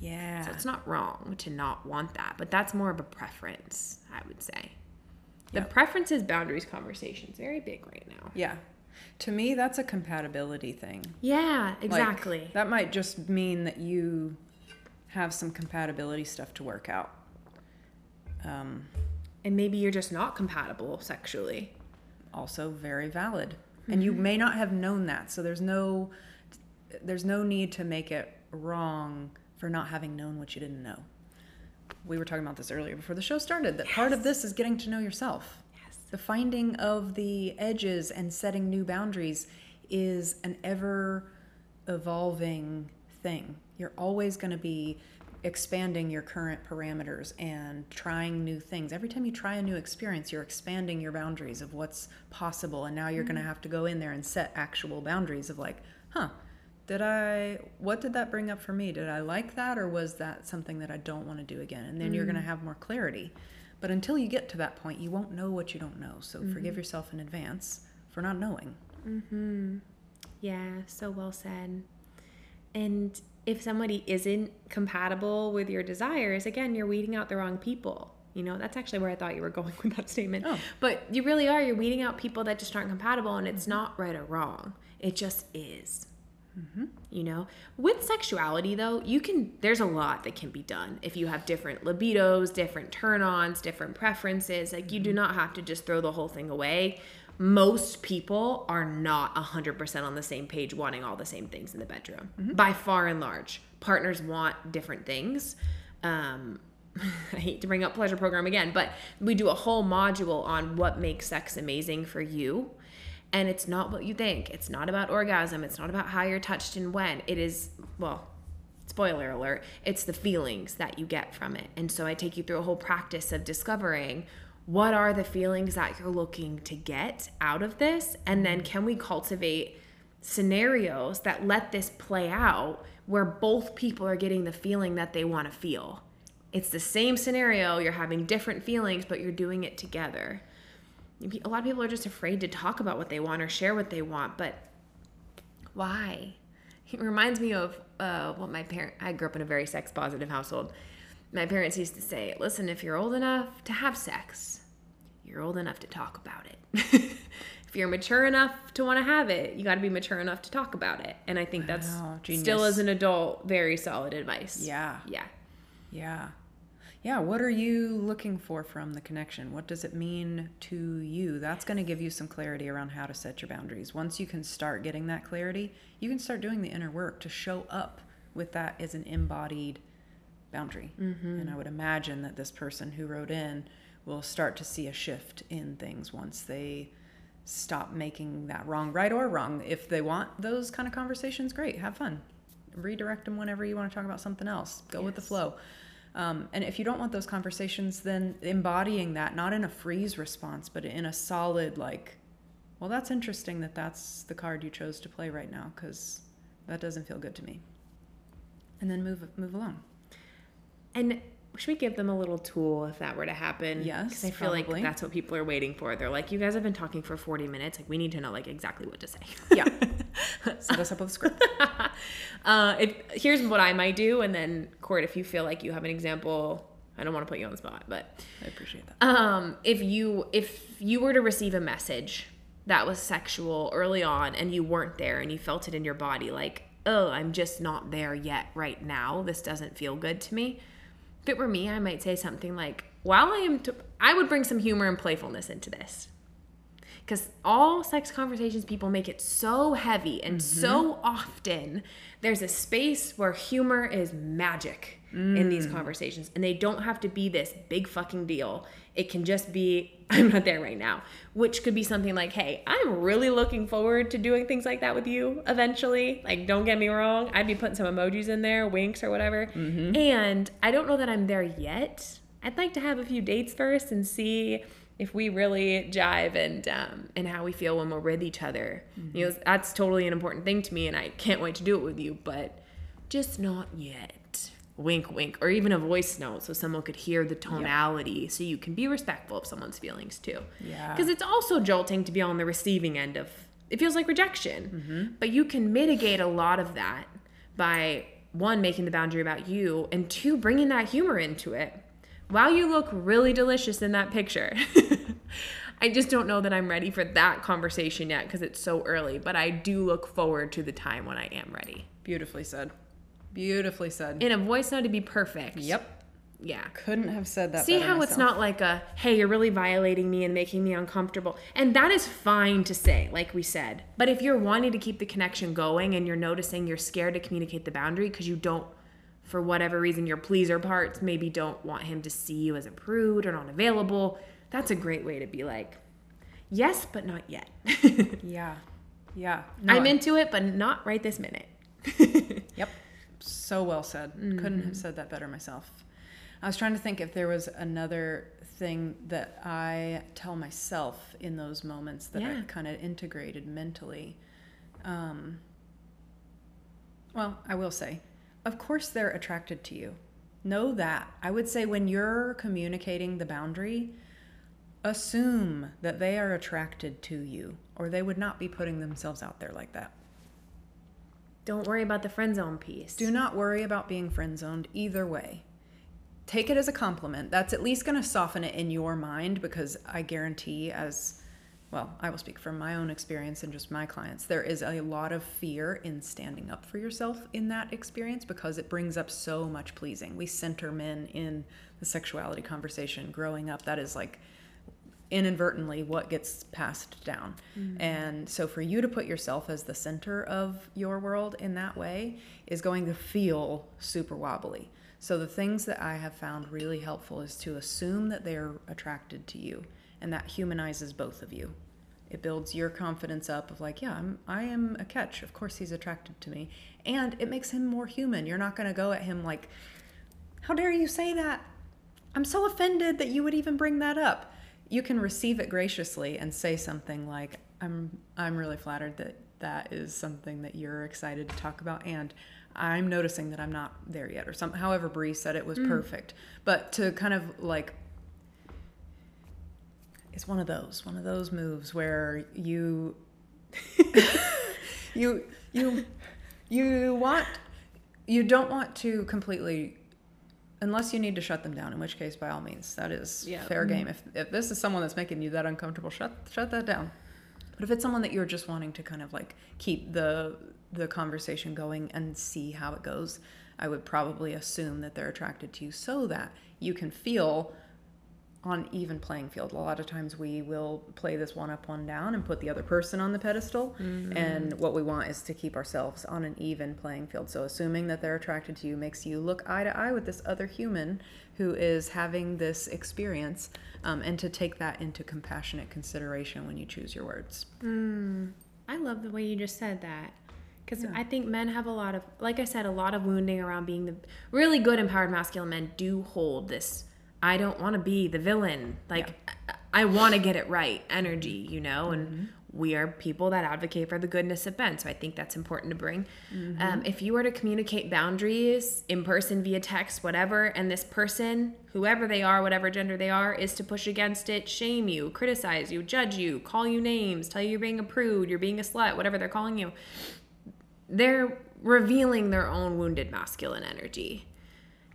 Yeah. So it's not wrong to not want that, but that's more of a preference, I would say. The Yeah. preferences boundaries conversation is very big right now. yeah. To me, that's a compatibility thing. Yeah, Like, exactly. that might just mean that you have some compatibility stuff to work out. Um, and maybe you're just not compatible sexually. also very valid. And you mm-hmm. may not have known that. So there's no there's no need to make it wrong for not having known what you didn't know. We were talking about this earlier before the show started that part of this is getting to know yourself. Yes. The finding of the edges and setting new boundaries is an ever evolving thing. You're always going to be expanding your current parameters and trying new things. Every time you try a new experience, you're expanding your boundaries of what's possible. And now you're going to mm-hmm. have to go in there and set actual boundaries of like, huh, did I, what did that bring up for me? Did I like that or was that something that I don't want to do again? And then you're going to mm-hmm. have more clarity. But until you get to that point, you won't know what you don't know. So forgive mm-hmm. yourself in advance for not knowing. Yeah, so well said. And if somebody isn't compatible with your desires, again, you're weeding out the wrong people. You know, that's actually where I thought you were going [laughs] with that statement. Oh. But you really are. You're weeding out people that just aren't compatible, and it's not right or wrong. It just is. Mm-hmm. You know, with sexuality though, you can, there's a lot that can be done if you have different libidos, different turn ons, different preferences. Like, you do mm-hmm. not have to just throw the whole thing away. Most people are not 100% on the same page wanting all the same things in the bedroom by far and large. Partners want different things. Um, [laughs] I hate to bring up pleasure program again, but we do a whole module on what makes sex amazing for you. And it's not what you think. It's not about orgasm. It's not about how you're touched and when. It is, well, spoiler alert, it's the feelings that you get from it. And so I take you through a whole practice of discovering what are the feelings that you're looking to get out of this. And then can we cultivate scenarios that let this play out where both people are getting the feeling that they want to feel? It's the same scenario, you're having different feelings, but you're doing it together a lot of people are just afraid to talk about what they want or share what they want but why [laughs] it reminds me of uh, what my parent i grew up in a very sex positive household my parents used to say listen if you're old enough to have sex you're old enough to talk about it [laughs] if you're mature enough to want to have it you got to be mature enough to talk about it and i think that's Wow, still as an adult very solid advice Yeah. yeah Yeah. Yeah. What are you looking for from the connection? What does it mean to you? That's going to give you some clarity around how to set your boundaries. Once you can start getting that clarity, you can start doing the inner work to show up with that as an embodied boundary. Mm-hmm. And I would imagine that this person who wrote in will start to see a shift in things once they stop making that wrong, right or wrong. If they want those kind of conversations, great, have fun. Redirect them whenever you want to talk about something else. Go with the flow. Um, and if you don't want those conversations, then embodying that, not in a freeze response, but in a solid, like, well, that's interesting that that's the card you chose to play right now because that doesn't feel good to me. And then move move along. And should we give them a little tool if that were to happen? Yes, because I feel probably. like that's what people are waiting for. They're like, "You guys have been talking for forty minutes. Like, we need to know like exactly what to say." [laughs] Yeah. [laughs] Set us up with a script. [laughs] uh, if, here's what I might do, and then Court, if you feel like you have an example I don't want to put you on the spot, but I appreciate that. um, if you if you were to receive a message that was sexual early on and you weren't there and you felt it in your body, like, oh, I'm just not there yet right now. This doesn't feel good to me. If it were me, I might say something like, while I am, t- I would bring some humor and playfulness into this. Because all sex conversations, people make it so heavy, and so mm-hmm. often there's a space where humor is magic in these mm. conversations, and they don't have to be this big fucking deal. It can just be, [laughs] I'm not there right now, which could be something like, hey, I'm really looking forward to doing things like that with you eventually. Like, don't get me wrong, I'd be putting some emojis in there, winks or whatever. And I don't know that I'm there yet. I'd like to have a few dates first and see if we really jive and um, and how we feel when we're with each other. You know, that's totally an important thing to me, and I can't wait to do it with you. But just not yet. Wink, wink, or even a voice note so someone could hear the tonality, so you can be respectful of someone's feelings too. Yeah. Because it's also jolting to be on the receiving end of. It feels like rejection, mm-hmm. but you can mitigate a lot of that by one making the boundary about you, and two bringing that humor into it. Wow, you look really delicious in that picture. [laughs] I just don't know that I'm ready for that conversation yet because it's so early, but I do look forward to the time when I am ready. Beautifully said. Beautifully said. In a voice note to be perfect. yep. Yeah. Couldn't have said that. See how it's not like a, hey, you're really violating me and making me uncomfortable. And that is fine to say, like we said. But if you're wanting to keep the connection going and you're noticing you're scared to communicate the boundary because you don't, for whatever reason, your pleaser parts maybe don't want him to see you as a prude or not available, that's a great way to be like, yes, but not yet. [laughs] Yeah. Yeah. I'm into it, but not right this minute. [laughs] Yep. So well said. Couldn't have said that better myself. I was trying to think if there was another thing that I tell myself in those moments that I kind of integrated mentally. Um, well, I will say, of course, they're attracted to you. Know that. I would say when you're communicating the boundary, assume that they are attracted to you, or they would not be putting themselves out there like that. Don't worry about the friend zone piece. Do not worry about being friend zoned either way. Take it as a compliment. That's at least going to soften it in your mind because I guarantee, as well, I will speak from my own experience and just my clients, there is a lot of fear in standing up for yourself in that experience because it brings up so much pleasing. We center men in the sexuality conversation growing up. That is like inadvertently what gets passed down. Mm-hmm. And so for you to put yourself as the center of your world in that way is going to feel super wobbly. So the things that I have found really helpful is to assume that they're attracted to you and that humanizes both of you. It builds your confidence up of like, yeah, I'm I am a catch. Of course he's attracted to me. And it makes him more human. You're not going to go at him like, "How dare you say that?" I'm so offended that you would even bring that up. You can receive it graciously and say something like, "I'm I'm really flattered that that is something that you're excited to talk about and I'm noticing that I'm not there yet or some however Bree said it was mm. perfect. But to kind of like it's one of those, one of those moves where you [laughs] you you you want you don't want to completely unless you need to shut them down in which case by all means that is Yeah. fair mm-hmm. game. If, if this is someone that's making you that uncomfortable shut shut that down. But if it's someone that you're just wanting to kind of like keep the the conversation going and see how it goes i would probably assume that they're attracted to you so that you can feel on even playing field. A lot of times we will play this one up, one down, and put the other person on the pedestal. And what we want is to keep ourselves on an even playing field. So assuming that they're attracted to you makes you look eye to eye with this other human who is having this experience, um, and to take that into compassionate consideration when you choose your words. I love the way you just said that. Because I think men have a lot of, like I said, a lot of wounding around being the really good empowered masculine men do hold this. I don't want to be the villain. Like, I, I want to get it right energy, you know? And we are people that advocate for the goodness of men. So I think that's important to bring. Um, if you were to communicate boundaries in person, via text, whatever, and this person, whoever they are, whatever gender they are, is to push against it, shame you, criticize you, judge you, call you names, tell you you're being a prude, you're being a slut, whatever they're calling you, they're revealing their own wounded masculine energy.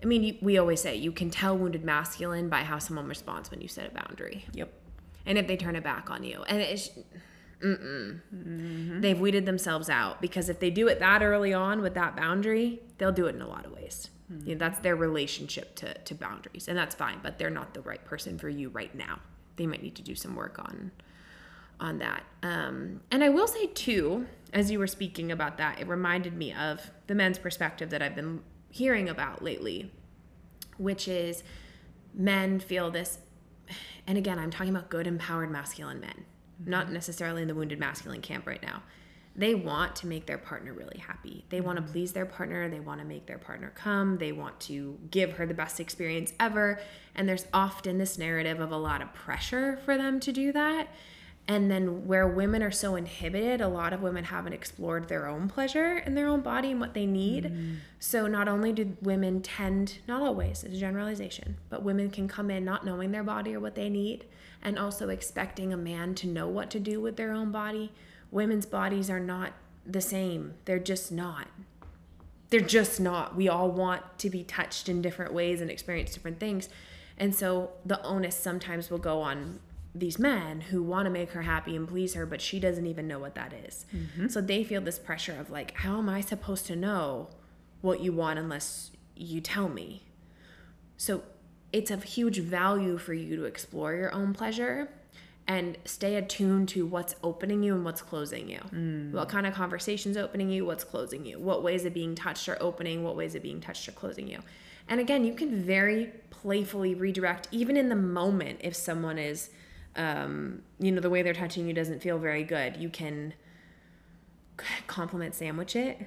I mean, we always say you can tell wounded masculine by how someone responds when you set a boundary. Yep. and if they turn it back on you and it's mm-mm. they've weeded themselves out because if they do it that early on with that boundary they'll do it in a lot of ways you know, that's their relationship to, to boundaries and that's fine but they're not the right person for you right now they might need to do some work on on that um, and i will say too as you were speaking about that it reminded me of the men's perspective that i've been hearing about lately which is men feel this and again i'm talking about good empowered masculine men not mm-hmm. necessarily in the wounded masculine camp right now. They want to make their partner really happy. They want to mm-hmm. please their partner. They want to make their partner come. They want to give her the best experience ever. And there's often this narrative of a lot of pressure for them to do that and then where women are so inhibited, a lot of women haven't explored their own pleasure in their own body and what they need. Mm. So not only do women tend, not always, it's a generalization, but women can come in not knowing their body or what they need and also expecting a man to know what to do with their own body. Women's bodies are not the same. They're just not. They're just not. We all want to be touched in different ways and experience different things. And so the onus sometimes will go on these men who want to make her happy and please her, but she doesn't even know what that is. Mm-hmm. So they feel this pressure of like, how am I supposed to know what you want unless you tell me? So it's of huge value for you to explore your own pleasure and stay attuned to what's opening you and what's closing you. Mm. What kind of conversations opening you, what's closing you, what ways of being touched are opening, what ways of being touched are closing you. And again, you can very playfully redirect, even in the moment, if someone is, um, you know, the way they're touching you doesn't feel very good. You can compliment sandwich it.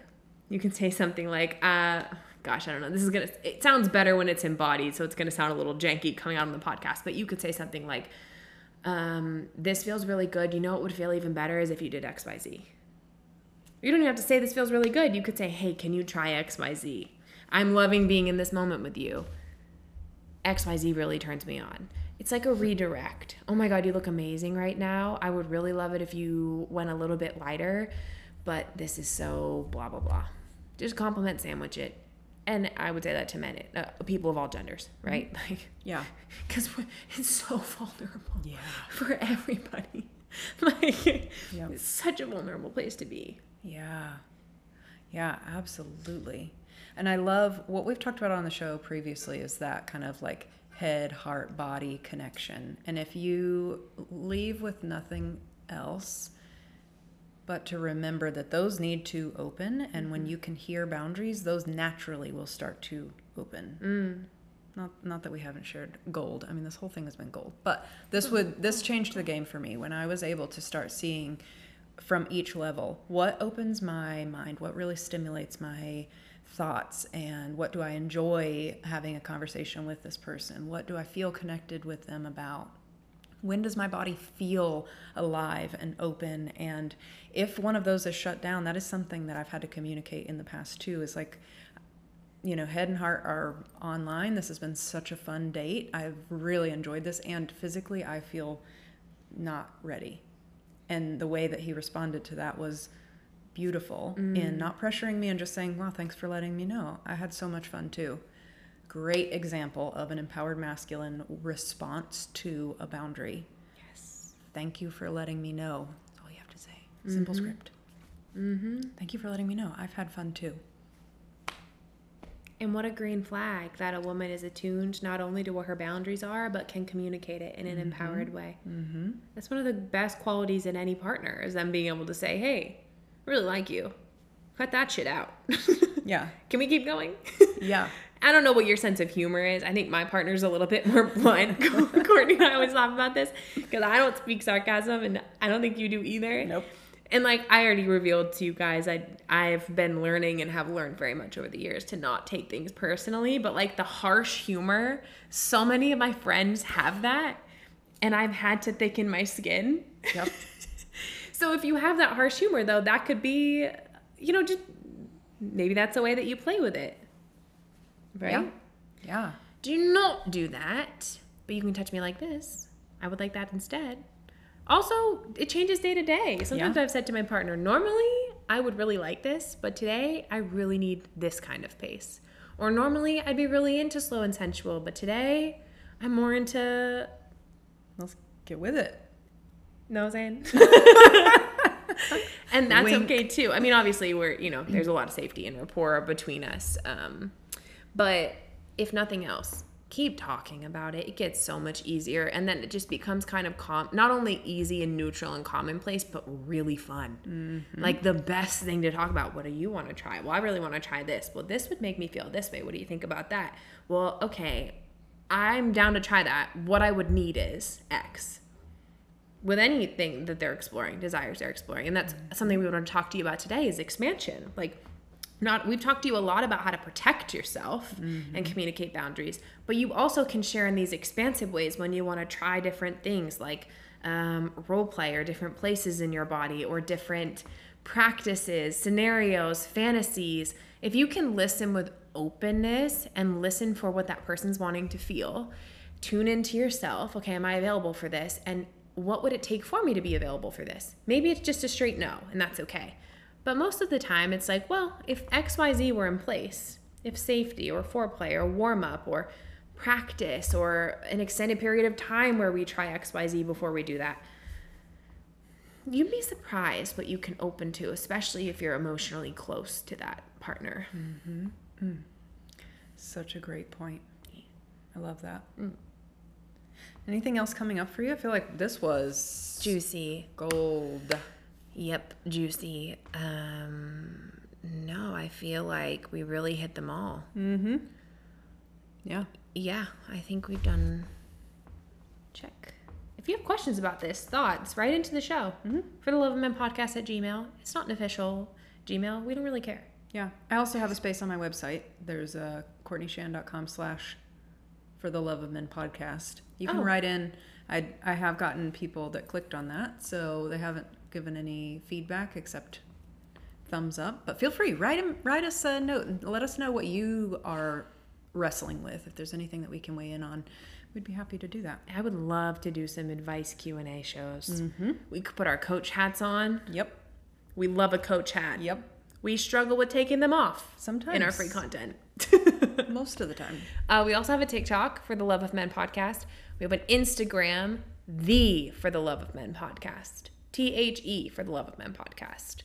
You can say something like, uh, gosh, I don't know. This is going to, it sounds better when it's embodied, so it's going to sound a little janky coming out on the podcast, but you could say something like, um, this feels really good. You know what would feel even better is if you did XYZ. You don't even have to say this feels really good. You could say, hey, can you try XYZ? I'm loving being in this moment with you. XYZ really turns me on. It's like a redirect. Oh my God, you look amazing right now. I would really love it if you went a little bit lighter, but this is so blah, blah, blah. Just compliment sandwich it. And I would say that to men, uh, people of all genders, right? [laughs] Like, Yeah. [laughs] because it's so vulnerable Yeah. [laughs] for everybody. like, Yep. it's such a vulnerable place to be. Yeah. Yeah, absolutely. And I love what we've talked about on the show previously is that kind of like head, heart, body connection. And if you leave with nothing else but to remember that those need to open, and when mm-hmm. you can hear boundaries, those naturally will start to open. Mm. Not, not that we haven't shared gold. I mean, this whole thing has been gold. But this would this changed the game for me when I was able to start seeing from each level what opens my mind, what really stimulates my thoughts, and what do I enjoy having a conversation with this person? What do I feel connected with them about? when does my body feel alive and open? And if one of those is shut down that is something that i've had to communicate in the past too. Is like you know head and heart are online. This has been such a fun date. I've really enjoyed this and physically i feel not ready. And the way that he responded to that was beautiful in not pressuring me and just saying well thanks for letting me know i had so much fun too great example of an empowered masculine response to a boundary. Yes. Thank you for letting me know. That's all you have to say. Simple script. Mm-hmm. Thank you for letting me know. I've had fun too. And what a green flag that a woman is attuned not only to what her boundaries are, but can communicate it in an empowered way. Mm-hmm. That's one of the best qualities in any partner is them being able to say, "Hey, really like you. Cut that shit out. [laughs] Yeah. Can we keep going?" Yeah. [laughs] I don't know what your sense of humor is. I think my partner's a little bit more [laughs] blunt. Courtney and I always laugh about this because I don't speak sarcasm, and I don't think you do either. Nope. And like I already revealed to you guys, I I've been learning and have learned very much over the years to not take things personally, but like the harsh humor, so many of my friends have that, and I've had to thicken my skin. Yep. So if you have that harsh humor though, that could be, you know, just maybe that's a way that you play with it. Right? Yeah. Yeah. Do not do that. But you can touch me like this. I would like that instead. Also, it changes day to day. Sometimes Yeah. I've said to my partner, normally I would really like this, but today I really need this kind of pace. Or normally I'd be really into slow and sensual, but today I'm more into Let's get with it. No saying. [laughs] and that's Wink. okay too. I mean, obviously we're you know there's a lot of safety and rapport between us, um, but if nothing else, keep talking about it. It gets so much easier, and then it just becomes kind of calm. Not only easy and neutral and commonplace, but really fun. Like the best thing to talk about. What do you want to try? Well, I really want to try this. Well, this would make me feel this way. What do you think about that? Well, okay, I'm down to try that. What I would need is X with anything that they're exploring, desires they're exploring. And that's something we want to talk to you about today is expansion. Like not we've talked to you a lot about how to protect yourself and communicate boundaries, but you also can share in these expansive ways when you want to try different things like um, role play or different places in your body or different practices, scenarios, fantasies. If you can listen with openness and listen for what that person's wanting to feel, tune into yourself. Okay, am I available for this? And what would it take for me to be available for this? Maybe it's just a straight no, and that's okay. But most of the time, it's like, well, if XYZ were in place, if safety or foreplay or warm up or practice or an extended period of time where we try XYZ before we do that, you'd be surprised what you can open to, especially if you're emotionally close to that partner. Mm-hmm. Mm. Such a great point. I love that. Mm. Anything else coming up for you? I feel like this was Juicy. gold. Yep, juicy. Um, no, I feel like we really hit them all. Mm-hmm. Yeah. Yeah, I think we've done. Check. If you have questions about this, thoughts, write into the show for the Love of Men podcast at Gmail. It's not an official Gmail. We don't really care. Yeah. I also have a space on my website. There's uh, courtneyschand.com slash for the love of men podcast. You can Oh. write in. I, I have gotten people that clicked on that, so they haven't given any feedback except thumbs up. But feel free, write, write 'em- write us a note and let us know what you are wrestling with. If there's anything that we can weigh in on, we'd be happy to do that. I would love to do some advice Q and A shows. Mm-hmm. We could put our coach hats on. Yep. We love a coach hat. Yep. We struggle with taking them off Sometimes. in our free content. [laughs] Most of the time. Uh, we also have a TikTok for the Love of Men podcast. We have an Instagram, the For the Love of Men podcast. T H E for the Love of Men podcast.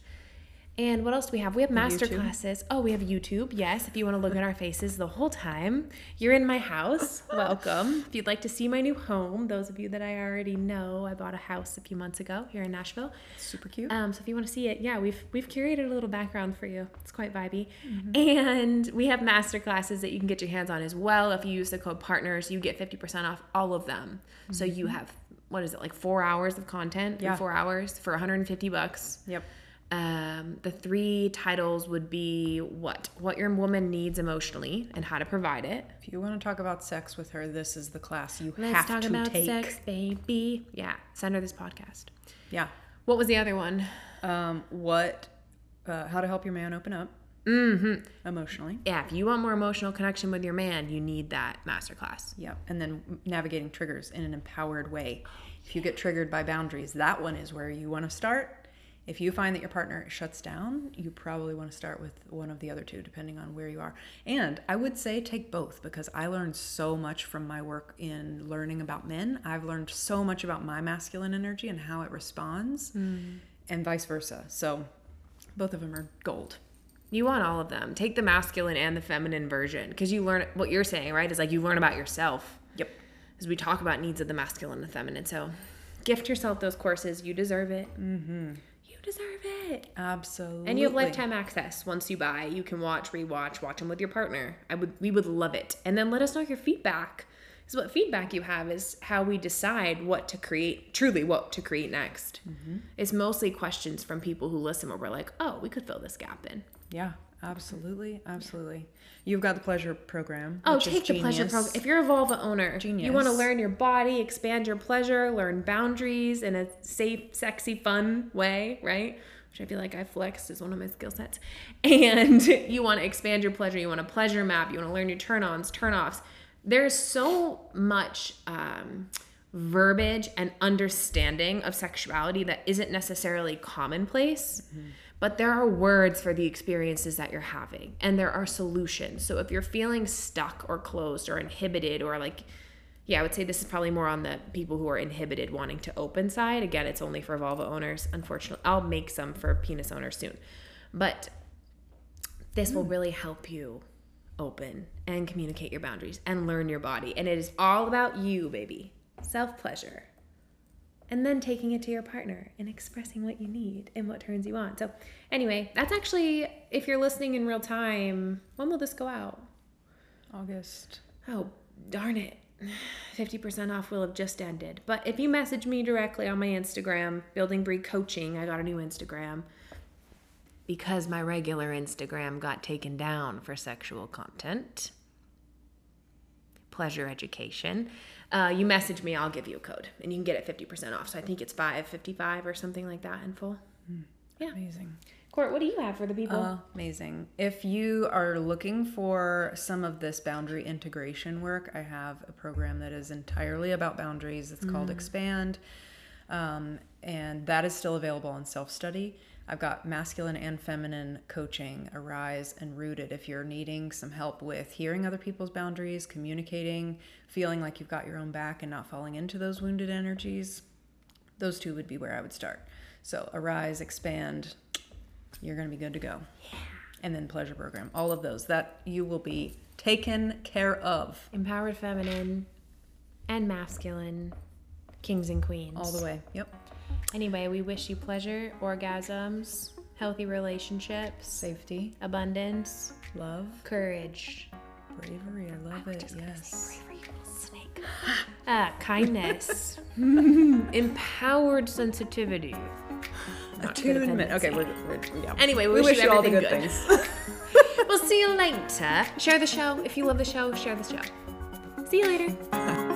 And what else do we have? We have master YouTube. classes. Oh, we have YouTube. Yes, if you want to look at our faces the whole time, you're in my house. [laughs] Welcome. if you'd like to see my new home, those of you that I already know, I bought a house a few months ago here in Nashville. Super cute. Um, so if you want to see it, yeah, we've we've curated a little background for you. It's quite vibey, and we have master classes that you can get your hands on as well. If you use the code partners, you get fifty percent off all of them. So you have what is it like four hours of content? Yeah. four hours for one hundred and fifty bucks. yep. Um, the three titles would be what what your woman needs emotionally and how to provide it. If you want to talk about sex with her, this is the class you Let's have talk to about take. sex, baby. Yeah, send her this podcast. Yeah. What was the other one? Um, what? Uh, how to help your man open up? Mm-hmm. Emotionally. yeah, if you want more emotional connection with your man, you need that masterclass. Yep. And then navigating triggers in an empowered way. If you get triggered by boundaries, that one is where you want to start. If you find that your partner shuts down, you probably want to start with one of the other two, depending on where you are. And I would say take both because I learned so much from my work in learning about men. I've learned so much about my masculine energy and how it responds, and vice versa. So both of them are gold. You want all of them. Take the masculine and the feminine version because you learn what you're saying, right? Is like you learn about yourself Yep. as we talk about needs of the masculine and the feminine. So gift yourself those courses. You deserve it. Mm-hmm. Deserve it. Absolutely. And you have lifetime access. Once you buy, you can watch, rewatch, watch them with your partner. I would, we would love it. And then let us know your feedback. Because what feedback you have is how we decide what to create, truly what to create next. Mm-hmm. It's mostly questions from people who listen where we're like, oh, we could fill this gap in. Yeah, absolutely, absolutely. You've got the pleasure program. Oh, take the pleasure program. If you're a vulva owner, genius. you want to learn your body, expand your pleasure, learn boundaries in a safe, sexy, fun way, right? Which I feel like I flexed is one of my skill sets. [laughs] And you want to expand your pleasure, you want a pleasure map, you want to learn your turn ons, turn offs. There's so much um, verbiage and understanding of sexuality that isn't necessarily commonplace. But there are words for the experiences that you're having and there are solutions. So if you're feeling stuck or closed or inhibited or like yeah, I would say this is probably more on the people who are inhibited wanting to open side. Again, it's only for vulva owners, unfortunately. I'll make some for penis owners soon. But this will really help you open and communicate your boundaries and learn your body. And it is all about you, baby. Self pleasure. And then taking it to your partner and expressing what you need and what turns you on. So, anyway, that's actually, if you're listening in real time, when will this go out? August. Oh, darn it. [sighs] 50% off will have just ended. But if you message me directly on my Instagram, Building Breed Coaching, I got a new Instagram because my regular Instagram got taken down for sexual content, pleasure education. Uh, you message me, I'll give you a code and you can get it 50% off. So I think it's 555 or something like that in full. Yeah. Amazing. Court, what do you have for the people? Amazing. If you are looking for some of this boundary integration work, I have a program that is entirely about boundaries. It's called Expand. Um, and that is still available on self study. I've got masculine and feminine coaching, Arise and Rooted. If you're needing some help with hearing other people's boundaries, communicating, feeling like you've got your own back and not falling into those wounded energies, those two would be where I would start. So, Arise, Expand, you're going to be good to go. Yeah. And then Pleasure Program, all of those that you will be taken care of Empowered feminine and masculine, kings and queens. all the way. Yep. Anyway, we wish you pleasure, orgasms, healthy relationships, Safety, abundance, love, courage, bravery. I love it. Yes. snake. [gasps] uh, kindness, [laughs] empowered sensitivity, Not Attunement. Okay, we're, we're yeah. Anyway, we, we wish, wish you all the everything good good. things. [laughs] we'll see you later. Share the show if you love the show. Share the show. See you later. [laughs]